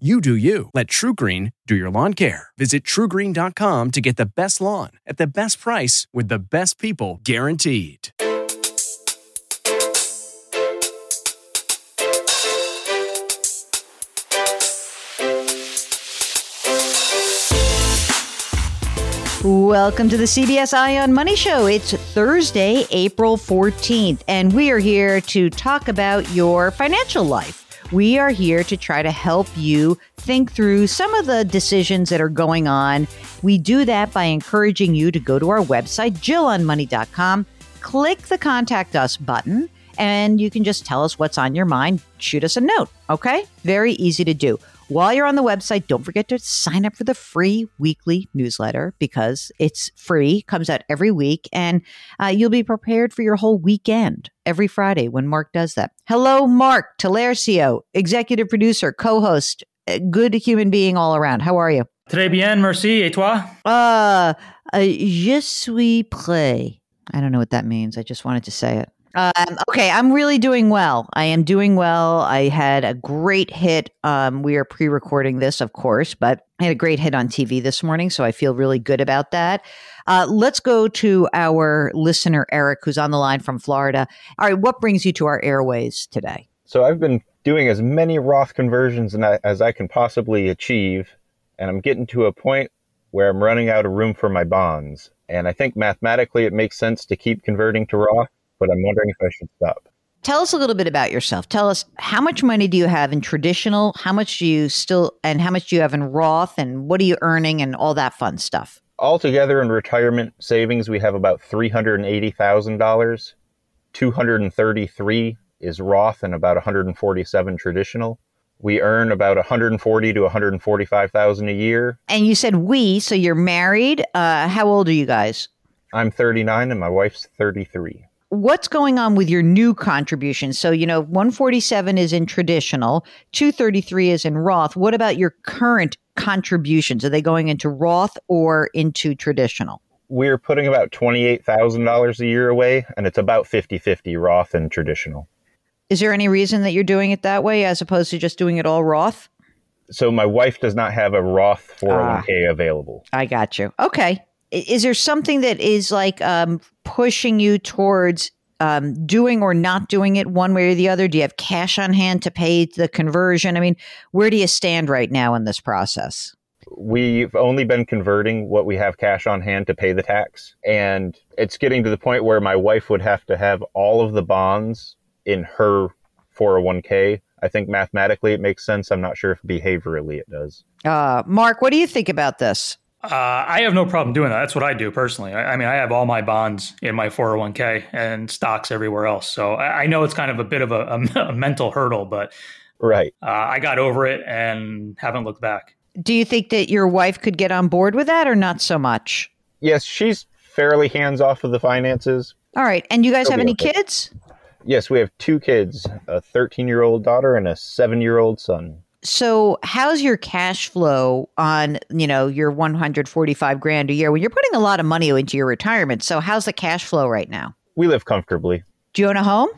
You do you. Let TruGreen do your lawn care. Visit trugreen.com to get the best lawn at the best price with the best people guaranteed. Welcome to the CBS Eye on Money Show. It's Thursday, April 14th, and we are here to talk about your financial life. We are here to try to help you think through some of the decisions that are going on. We do that by encouraging you to go to our website, jillonmoney.com, click the contact us button, and you can just tell us what's on your mind. Shoot us a note, okay? Very easy to do. While you're on the website, don't forget to sign up for the free weekly newsletter because it's free, comes out every week, and uh, you'll be prepared for your whole weekend every Friday when Mark does that. Hello, Mark Talercio, executive producer, co host, good human being all around. How are you? Très bien, merci. Et toi? Uh, uh, je suis prêt. I don't know what that means. I just wanted to say it. Um, okay, I'm really doing well. I am doing well. I had a great hit. Um, we are pre recording this, of course, but I had a great hit on TV this morning, so I feel really good about that. Uh, let's go to our listener, Eric, who's on the line from Florida. All right, what brings you to our airways today? So I've been doing as many Roth conversions as I can possibly achieve, and I'm getting to a point where I'm running out of room for my bonds. And I think mathematically it makes sense to keep converting to Roth but I'm wondering if I should stop. Tell us a little bit about yourself. Tell us how much money do you have in traditional? How much do you still, and how much do you have in Roth? And what are you earning and all that fun stuff? Altogether in retirement savings, we have about $380,000. 233 is Roth and about 147 traditional. We earn about 140 to 145,000 a year. And you said we, so you're married. Uh, how old are you guys? I'm 39 and my wife's 33 what's going on with your new contributions? So, you know, 147 is in traditional, 233 is in Roth. What about your current contributions? Are they going into Roth or into traditional? We're putting about $28,000 a year away, and it's about 50 50 Roth and traditional. Is there any reason that you're doing it that way as opposed to just doing it all Roth? So, my wife does not have a Roth 401k ah, available. I got you. Okay is there something that is like um, pushing you towards um, doing or not doing it one way or the other? Do you have cash on hand to pay the conversion? I mean, where do you stand right now in this process? We've only been converting what we have cash on hand to pay the tax. And it's getting to the point where my wife would have to have all of the bonds in her 401k. I think mathematically it makes sense. I'm not sure if behaviorally it does. Uh, Mark, what do you think about this? Uh, I have no problem doing that. That's what I do personally. I, I, mean, I have all my bonds in my 401k and stocks everywhere else. So I, I know it's kind of a bit of a, a, a mental hurdle, but right, uh, I got over it and haven't looked back. Do you think that your wife could get on board with that, or not so much? Yes, she's fairly hands off of the finances. All right, and you guys She'll have any okay. kids? Yes, we have two kids: a 13 year old daughter and a seven year old son so how's your cash flow on you know your 145 grand a year when you're putting a lot of money into your retirement? So how's the cash flow right now? We live comfortably. Do you own a home?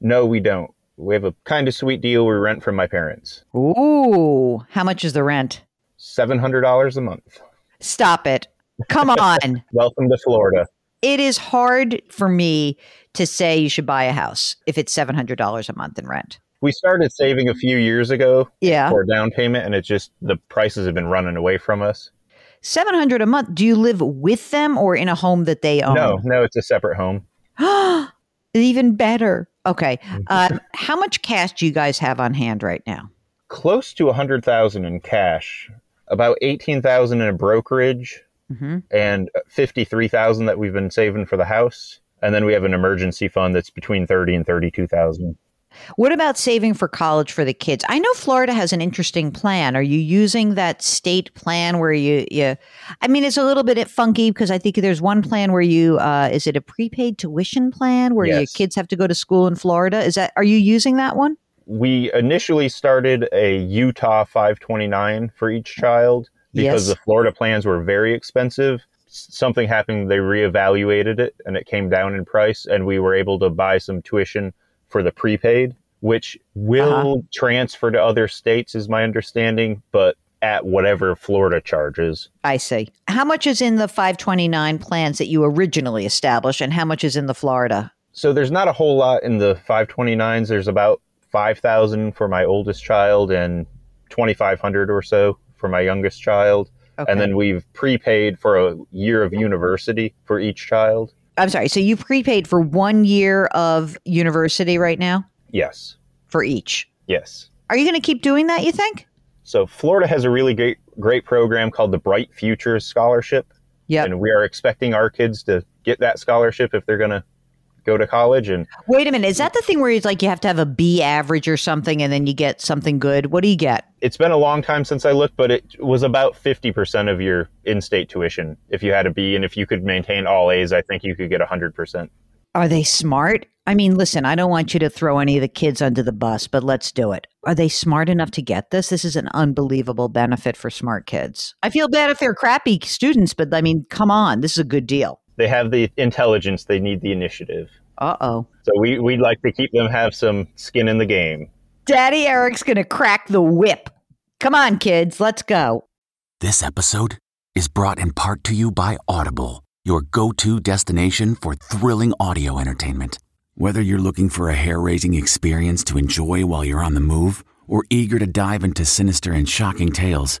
No we don't. We have a kind of sweet deal. We rent from my parents. Ooh. How much is the rent? $700 a month. Stop it. Come on. Welcome to florida. It is hard for me to say you should buy a house if it's $700 a month in rent we started saving a few years ago yeah. for a down payment and it's just the prices have been running away from us. 700 a month. Do you live with them or in a home that they own? No no it's a separate home. Even better. Okay. Um, how much cash do you guys have on hand right now? Close to 100000 in cash about 18000 in a brokerage mm-hmm. and 53000 that we've been saving for the house. And then we have an emergency fund that's between 30 and 32,000. What about saving for college for the kids? I know Florida has an interesting plan. Are you using that state plan where you, you I mean, it's a little bit funky because I think there's one plan where you, uh, is it a prepaid tuition plan where your kids have to go to school in Florida? Is that, are you using that one? We initially started a Utah 529 for each child because Yes. the Florida plans were very expensive. Something happened, they reevaluated it and it came down in price, and we were able to buy some tuition for the prepaid, which will Uh-huh. transfer to other states, is my understanding, but at whatever Florida charges. I see. How much is in the 529 plans that you originally established and how much is in the Florida? So there's not a whole lot in the 529s. There's about 5,000 for my oldest child and 2,500 or so for my youngest child. Okay. And then we've prepaid for a year of university for each child. I'm sorry. So you prepaid for one year of university right now Yes. for each. Yes. Are you going to keep doing that, you think? So Florida has a really great great program called the Bright Futures Scholarship. Yep. And we are expecting our kids to get that scholarship if they're going to go to college and Wait a minute. Is that the thing where it's like you have to have a B average or something and then you get something good? What do you get? it's been a long time since I looked, but it was about 50% of your in-state tuition if you had a B and if you could maintain all A's, I think you could get 100%. Are they smart? I mean, listen, I don't want you to throw any of the kids under the bus, but let's do it. Are they smart enough to get this? This is an unbelievable benefit for smart kids. I feel bad if they're crappy students, but I mean, come on, this is a good deal. They have the intelligence, they need the initiative. Uh oh. So we, we'd like to keep them have some skin in the game. Daddy Eric's going to crack the whip. Come on, kids, let's go. This episode is brought in part to you by Audible, your go to destination for thrilling audio entertainment. Whether you're looking for a hair raising experience to enjoy while you're on the move or eager to dive into sinister and shocking tales,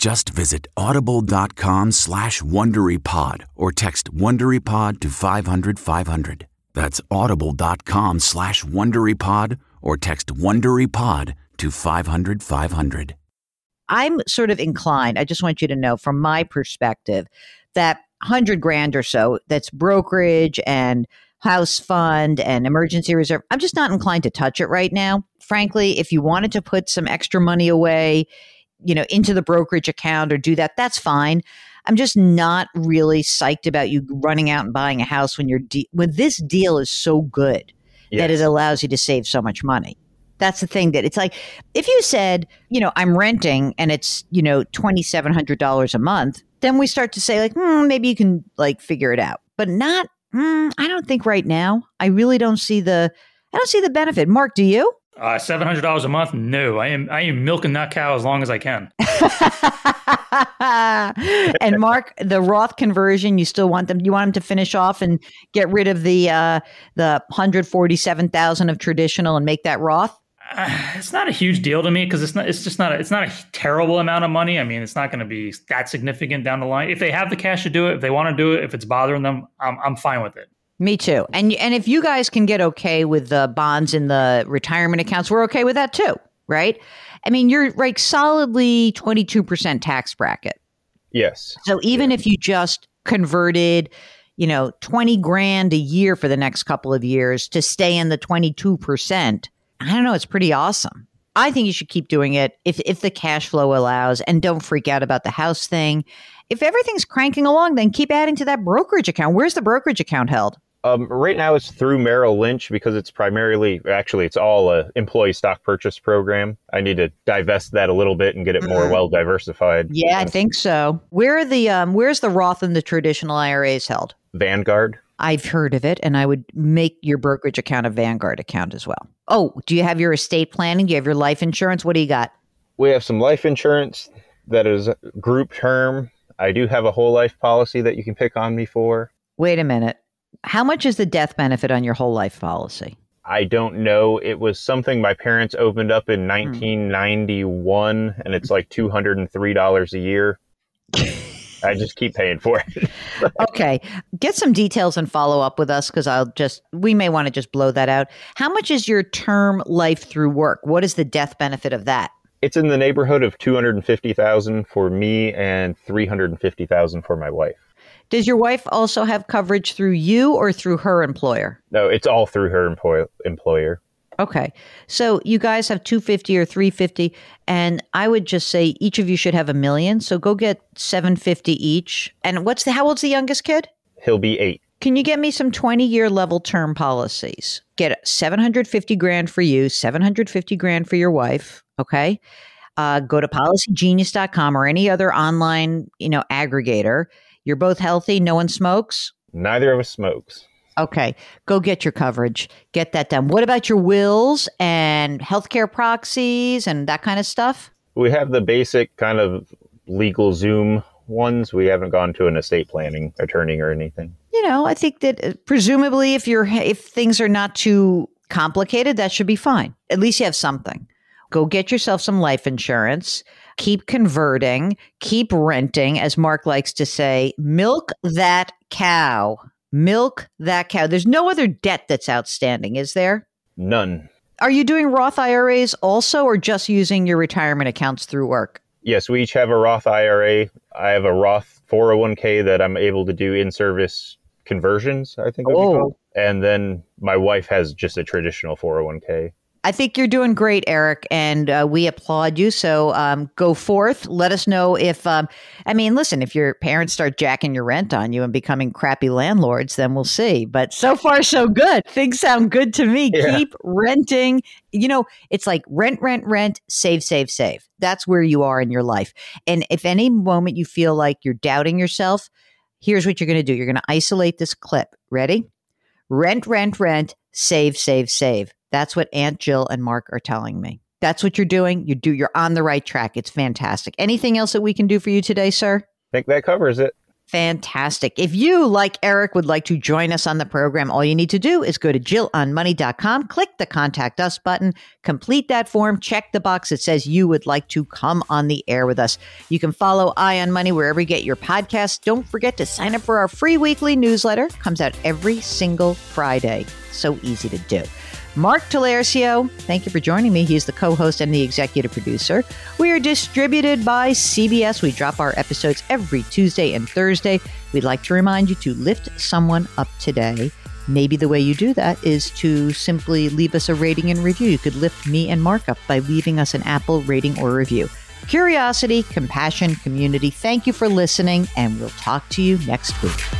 Just visit audible.com slash WonderyPod or text WonderyPod to 500 500. That's audible.com slash WonderyPod or text WonderyPod to 500 500. I'm sort of inclined, I just want you to know from my perspective that 100 grand or so that's brokerage and house fund and emergency reserve, I'm just not inclined to touch it right now. Frankly, if you wanted to put some extra money away, you know, into the brokerage account or do that, that's fine. I'm just not really psyched about you running out and buying a house when you're de- when this deal is so good that it allows you to save so much money. That's the thing that it's like if you said, you know, I'm renting and it's, you know, $2700 a month, then we start to say like, hmm, maybe you can like figure it out. But not hmm, I don't think right now. I really don't see the I don't see the benefit. Mark, do you? Uh, Seven hundred dollars a month? No, I am. I am milking that cow as long as I can. and Mark, the Roth conversion, you still want them you want them to finish off and get rid of the uh the 147,000 of traditional and make that Roth? Uh, it's not a huge deal to me because it's not. It's just not. A, it's not a terrible amount of money. I mean, it's not going to be that significant down the line. If they have the cash to do it, if they want to do it, if it's bothering them, I'm I'm fine with it. Me too. And and if you guys can get okay with the bonds in the retirement accounts, we're okay with that too, right? I mean, you're like solidly 22% tax bracket. Yes. So even if you just converted, you know, 20 grand a year for the next couple of years to stay in the 22%, I don't know, it's pretty awesome. I think you should keep doing it if if the cash flow allows and don't freak out about the house thing. If everything's cranking along, then keep adding to that brokerage account. Where's the brokerage account held? Um, right now it's through Merrill Lynch because it's primarily, actually, it's all a employee stock purchase program. I need to divest that a little bit and get it more well diversified. Yeah, I think so. Where are the um, where's the Roth and the traditional IRAs held? Vanguard. I've heard of it, and I would make your brokerage account a Vanguard account as well. Oh, do you have your estate planning? Do you have your life insurance? What do you got? We have some life insurance that is group term. I do have a whole life policy that you can pick on me for. Wait a minute. How much is the death benefit on your whole life policy? I don't know. It was something my parents opened up in hmm. 1991, and it's like $203 a year. I just keep paying for it. okay. Get some details and follow up with us because I'll just, we may want to just blow that out. How much is your term life through work? What is the death benefit of that? It's in the neighborhood of 250,000 for me and 350,000 for my wife. Does your wife also have coverage through you or through her employer? No, it's all through her employ- employer. Okay. So you guys have 250 or 350 and I would just say each of you should have a million. So go get 750 each. And what's the how old's the youngest kid? He'll be 8. Can you get me some 20 year level term policies? Get 750 grand for you, 750 grand for your wife, okay? Uh, go to policygenius.com or any other online, you know, aggregator. You're both healthy, no one smokes? Neither of us smokes. Okay, go get your coverage. Get that done. What about your wills and healthcare proxies and that kind of stuff? We have the basic kind of LegalZoom ones. We haven't gone to an estate planning attorney or anything. You know, I think that uh, presumably if you're if things are not too complicated, that should be fine. At least you have something. Go get yourself some life insurance. Keep converting, keep renting as Mark likes to say, milk that cow. Milk that cow. There's no other debt that's outstanding, is there? None. Are you doing Roth IRAs also, or just using your retirement accounts through work? Yes, we each have a Roth IRA. I have a Roth 401k that I'm able to do in service conversions, I think. Oh. And then my wife has just a traditional 401k. I think you're doing great, Eric, and uh, we applaud you. So um, go forth. Let us know if, um, I mean, listen, if your parents start jacking your rent on you and becoming crappy landlords, then we'll see. But so far, so good. Things sound good to me. Yeah. Keep renting. You know, it's like rent, rent, rent, save, save, save. That's where you are in your life. And if any moment you feel like you're doubting yourself, here's what you're going to do you're going to isolate this clip. Ready? Rent, rent, rent, save, save, save that's what Aunt Jill and Mark are telling me. That's what you're doing. You do. You're on the right track. It's fantastic. Anything else that we can do for you today, sir? I think that covers it. Fantastic. If you, like Eric, would like to join us on the program, all you need to do is go to jillonmoney.com, click the contact us button, complete that form, check the box that says you would like to come on the air with us. You can follow Eye on Money wherever you get your podcasts. Don't forget to sign up for our free weekly newsletter. Comes out every single Friday. So easy to do. Mark Talercio, thank you for joining me. He's the co host and the executive producer. We are distributed by CBS. We drop our episodes every Tuesday and Thursday. We'd like to remind you to lift someone up today. Maybe the way you do that is to simply leave us a rating and review. You could lift me and Mark up by leaving us an Apple rating or review. Curiosity, compassion, community, thank you for listening, and we'll talk to you next week.